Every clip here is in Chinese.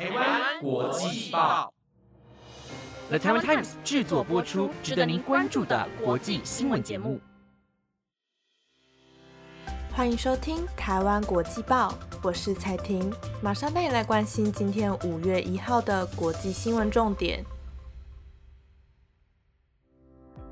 台湾国际报，The Taiwan Times 制作播出，值得您关注的国际新闻节目。欢迎收听《台湾国际报》，我是彩婷，马上带你来关心今天五月一号的国际新闻重点。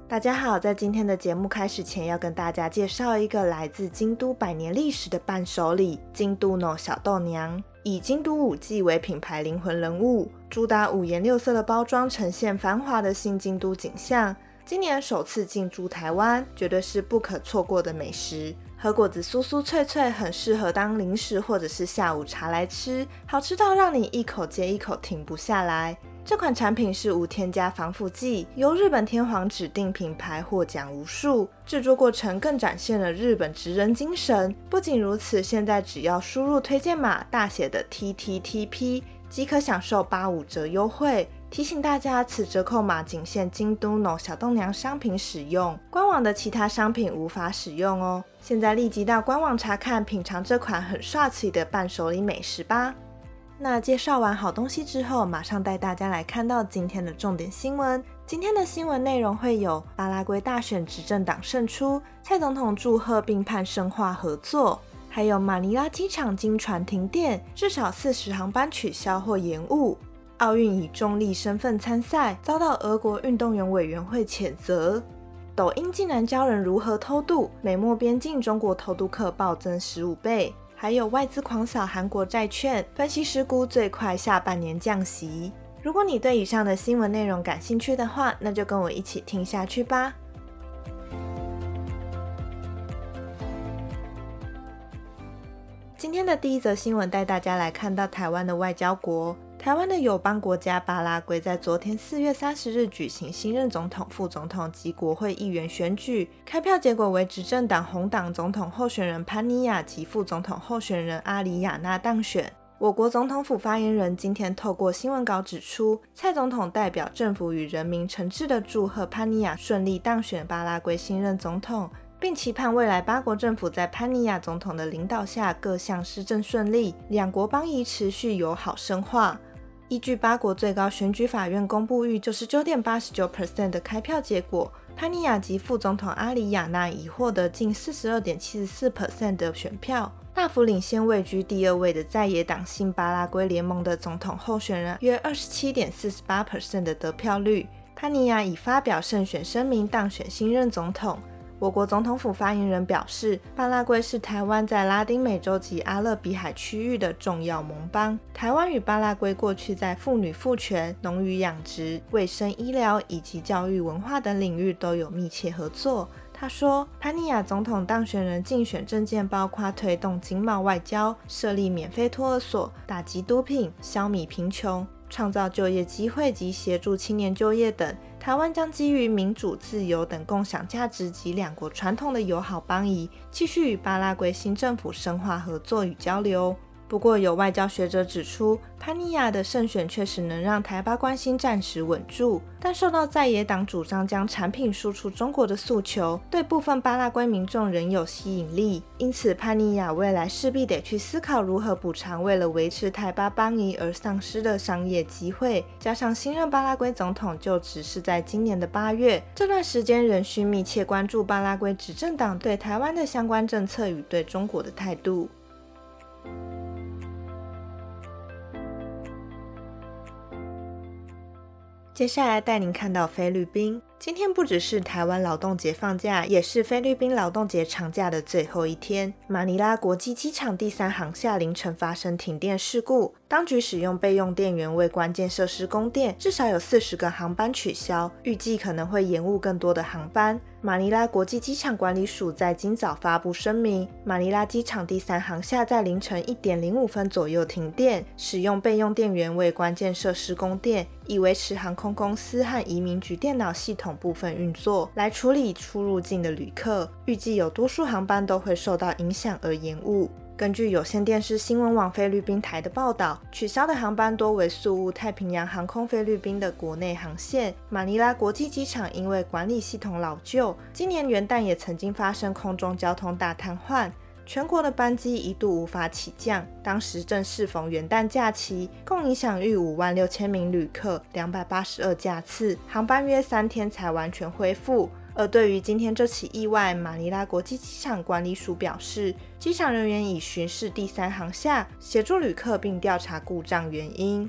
大家好，在今天的节目开始前，要跟大家介绍一个来自京都百年历史的伴手礼——京都诺小豆娘。以京都五季为品牌灵魂人物，主打五颜六色的包装，呈现繁华的新京都景象。今年首次进驻台湾，绝对是不可错过的美食。和果子酥酥脆脆，很适合当零食或者是下午茶来吃，好吃到让你一口接一口停不下来。这款产品是无添加防腐剂，由日本天皇指定品牌获奖无数。制作过程更展现了日本职人精神。不仅如此，现在只要输入推荐码大写的 T T T P，即可享受八五折优惠。提醒大家，此折扣码仅限京都 no 小豆娘商品使用，官网的其他商品无法使用哦。现在立即到官网查看，品尝这款很帅气的伴手礼美食吧。那介绍完好东西之后，马上带大家来看到今天的重点新闻。今天的新闻内容会有巴拉圭大选执政党胜出，蔡总统祝贺并盼深化合作，还有马尼拉机场经传停电，至少四十航班取消或延误。奥运以中立身份参赛，遭到俄国运动员委员会谴责。抖音竟然教人如何偷渡，美墨边境中国偷渡客暴增十五倍。还有外资狂扫韩国债券，分析师估最快下半年降息。如果你对以上的新闻内容感兴趣的话，那就跟我一起听下去吧。今天的第一则新闻带大家来看到台湾的外交国。台湾的友邦国家巴拉圭在昨天四月三十日举行新任总统、副总统及国会议员选举，开票结果为执政党红党总统候选人潘尼亚及副总统候选人阿里亚纳当选。我国总统府发言人今天透过新闻稿指出，蔡总统代表政府与人民诚挚的祝贺潘尼亚顺利当选巴拉圭新任总统，并期盼未来八国政府在潘尼亚总统的领导下各项施政顺利，两国邦谊持续友好深化。依据八国最高选举法院公布逾九十九点八十九 percent 的开票结果，潘尼亚及副总统阿里亚纳已获得近四十二点七十四 percent 的选票，大幅领先位居第二位的在野党新巴拉圭联盟的总统候选人约二十七点四十八 percent 的得票率。潘尼亚已发表胜选声明，当选新任总统。我国总统府发言人表示，巴拉圭是台湾在拉丁美洲及阿勒比海区域的重要盟邦。台湾与巴拉圭过去在妇女赋权、农渔养殖、卫生医疗以及教育文化等领域都有密切合作。他说，潘尼亚总统当选人竞选政见包括推动经贸外交、设立免费托儿所、打击毒品、消弭贫穷、创造就业机会及协助青年就业等。台湾将基于民主、自由等共享价值及两国传统的友好邦谊，继续与巴拉圭新政府深化合作与交流。不过，有外交学者指出，潘尼亚的胜选确实能让台巴关系暂时稳住，但受到在野党主张将产品输出中国的诉求，对部分巴拉圭民众仍有吸引力。因此，潘尼亚未来势必得去思考如何补偿为了维持台巴邦谊而丧失的商业机会。加上新任巴拉圭总统就职是在今年的八月，这段时间仍需密切关注巴拉圭执政党对台湾的相关政策与对中国的态度。接下来带您看到菲律宾。今天不只是台湾劳动节放假，也是菲律宾劳动节长假的最后一天。马尼拉国际机场第三航厦凌晨发生停电事故，当局使用备用电源为关键设施供电，至少有四十个航班取消，预计可能会延误更多的航班。马尼拉国际机场管理署在今早发布声明，马尼拉机场第三航厦在凌晨一点零五分左右停电，使用备用电源为关键设施供电，以维持航空公司和移民局电脑系统部分运作，来处理出入境的旅客。预计有多数航班都会受到影响而延误。根据有线电视新闻网菲律宾台的报道，取消的航班多为宿务太平洋航空菲律宾的国内航线。马尼拉国际机场因为管理系统老旧，今年元旦也曾经发生空中交通大瘫痪。全国的班机一度无法起降。当时正适逢元旦假期，共影响逾五万六千名旅客，两百八十二架次，航班约三天才完全恢复。而对于今天这起意外，马尼拉国际机场管理署表示，机场人员已巡视第三航厦，协助旅客并调查故障原因。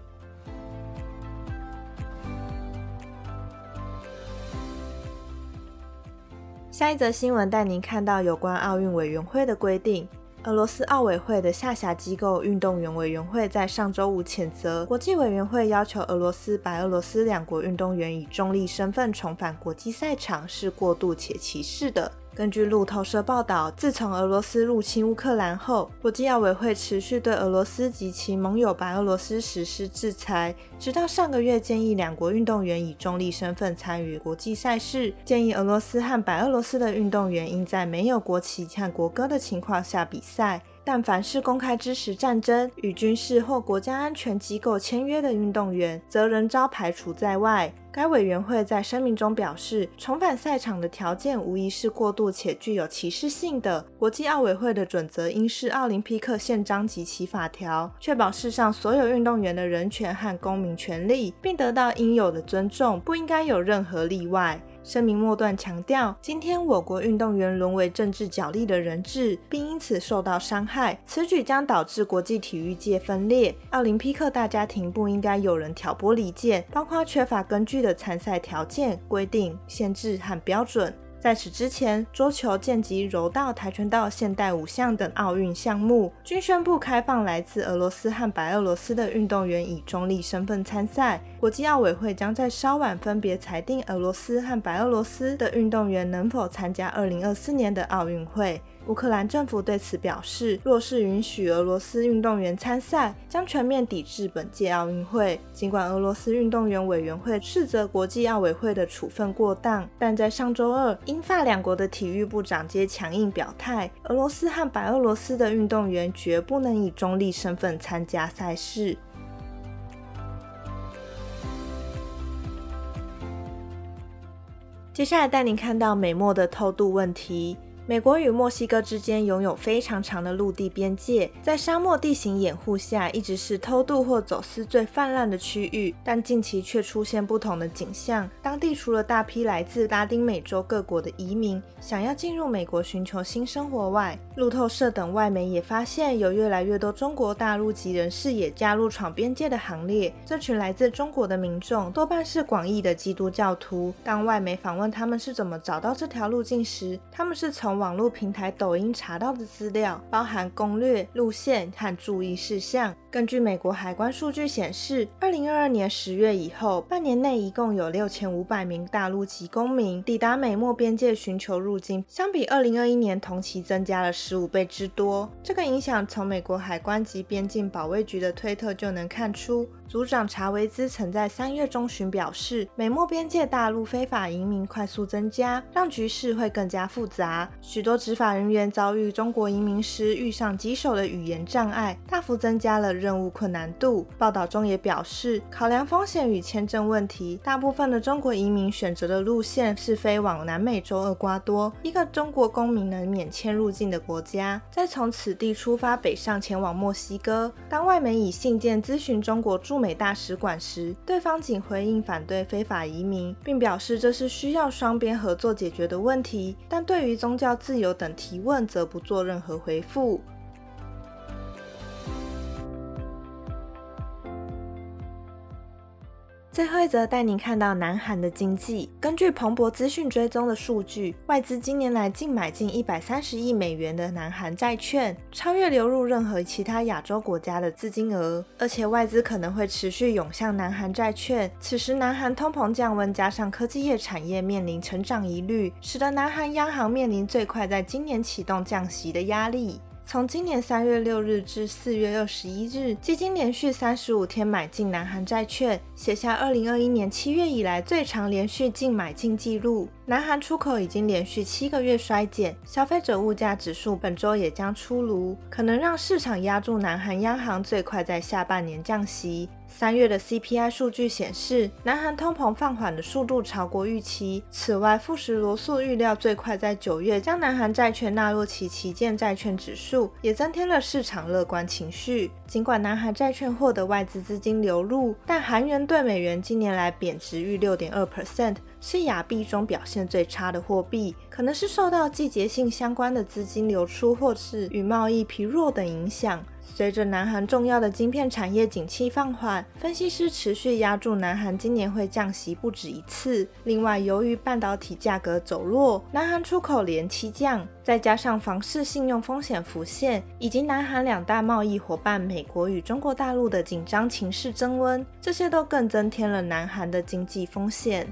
下一则新闻带您看到有关奥运委员会的规定。俄罗斯奥委会的下辖机构运动员委员会在上周五谴责国际委员会要求俄罗斯、白俄罗斯两国运动员以中立身份重返国际赛场是过度且歧视的。根据路透社报道，自从俄罗斯入侵乌克兰后，国际奥委会持续对俄罗斯及其盟友白俄罗斯实施制裁，直到上个月建议两国运动员以中立身份参与国际赛事，建议俄罗斯和白俄罗斯的运动员应在没有国旗和国歌的情况下比赛。但凡是公开支持战争、与军事或国家安全机构签约的运动员，则仍遭排除在外。该委员会在声明中表示，重返赛场的条件无疑是过度且具有歧视性的。国际奥委会的准则应是奥林匹克宪章及其法条，确保世上所有运动员的人权和公民权利，并得到应有的尊重，不应该有任何例外。声明末段强调，今天我国运动员沦为政治角力的人质，并因此受到伤害，此举将导致国际体育界分裂。奥林匹克大家庭不应该有人挑拨离间，包括缺乏根据的参赛条件、规定、限制和标准。在此之前，桌球、剑击、柔道、跆拳道、现代五项等奥运项目均宣布开放来自俄罗斯和白俄罗斯的运动员以中立身份参赛。国际奥委会将在稍晚分别裁定俄罗斯和白俄罗斯的运动员能否参加2024年的奥运会。乌克兰政府对此表示，若是允许俄罗斯运动员参赛，将全面抵制本届奥运会。尽管俄罗斯运动员委员会斥责国际奥委会的处分过当，但在上周二，英法两国的体育部长皆强硬表态，俄罗斯和白俄罗斯的运动员绝不能以中立身份参加赛事。接下来带您看到美墨的偷渡问题。美国与墨西哥之间拥有非常长的陆地边界，在沙漠地形掩护下，一直是偷渡或走私最泛滥的区域。但近期却出现不同的景象，当地除了大批来自拉丁美洲各国的移民想要进入美国寻求新生活外，路透社等外媒也发现有越来越多中国大陆籍人士也加入闯边界的行列。这群来自中国的民众多半是广义的基督教徒。当外媒访问他们是怎么找到这条路径时，他们是从网络平台抖音查到的资料包含攻略、路线和注意事项。根据美国海关数据显示，二零二二年十月以后，半年内一共有六千五百名大陆籍公民抵达美墨边界寻求入境，相比二零二一年同期增加了十五倍之多。这个影响从美国海关及边境保卫局的推特就能看出。组长查维兹曾在三月中旬表示，美墨边界大陆非法移民快速增加，让局势会更加复杂。许多执法人员遭遇中国移民时遇上棘手的语言障碍，大幅增加了任务困难度。报道中也表示，考量风险与签证问题，大部分的中国移民选择的路线是飞往南美洲厄瓜多，一个中国公民能免签入境的国家，再从此地出发北上前往墨西哥。当外媒以信件咨询中国驻美大使馆时，对方仅回应反对非法移民，并表示这是需要双边合作解决的问题，但对于宗教自由等提问则不做任何回复。最后一则带您看到南韩的经济。根据彭博资讯追踪的数据，外资今年来净买进一百三十亿美元的南韩债券，超越流入任何其他亚洲国家的资金额。而且外资可能会持续涌向南韩债券。此时，南韩通膨降温，加上科技业产业面临成长疑虑，使得南韩央行面临最快在今年启动降息的压力。从今年三月六日至四月二十一日，基金连续三十五天买进南韩债券，写下二零二一年七月以来最长连续净买进记录。南韩出口已经连续七个月衰减，消费者物价指数本周也将出炉，可能让市场压住南韩央行最快在下半年降息。三月的 CPI 数据显示，南韩通膨放缓的速度超过预期。此外，富时罗素预料最快在九月将南韩债券纳入其旗舰债券指数，也增添了市场乐观情绪。尽管南韩债券获得外资资金流入，但韩元对美元近年来贬值逾六点二 percent，是亚币中表现最差的货币，可能是受到季节性相关的资金流出，或是与贸易疲弱等影响。随着南韩重要的晶片产业景气放缓，分析师持续压住南韩今年会降息不止一次。另外，由于半导体价格走弱，南韩出口连期降，再加上房市信用风险浮现，以及南韩两大贸易伙伴美国与中国大陆的紧张情势增温，这些都更增添了南韩的经济风险。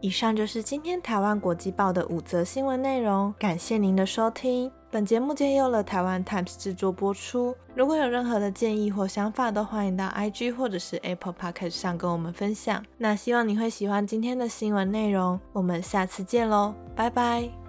以上就是今天台湾国际报的五则新闻内容，感谢您的收听。本节目借由了台湾 Times 制作播出。如果有任何的建议或想法，都欢迎到 IG 或者是 Apple Podcast 上跟我们分享。那希望你会喜欢今天的新闻内容，我们下次见喽，拜拜。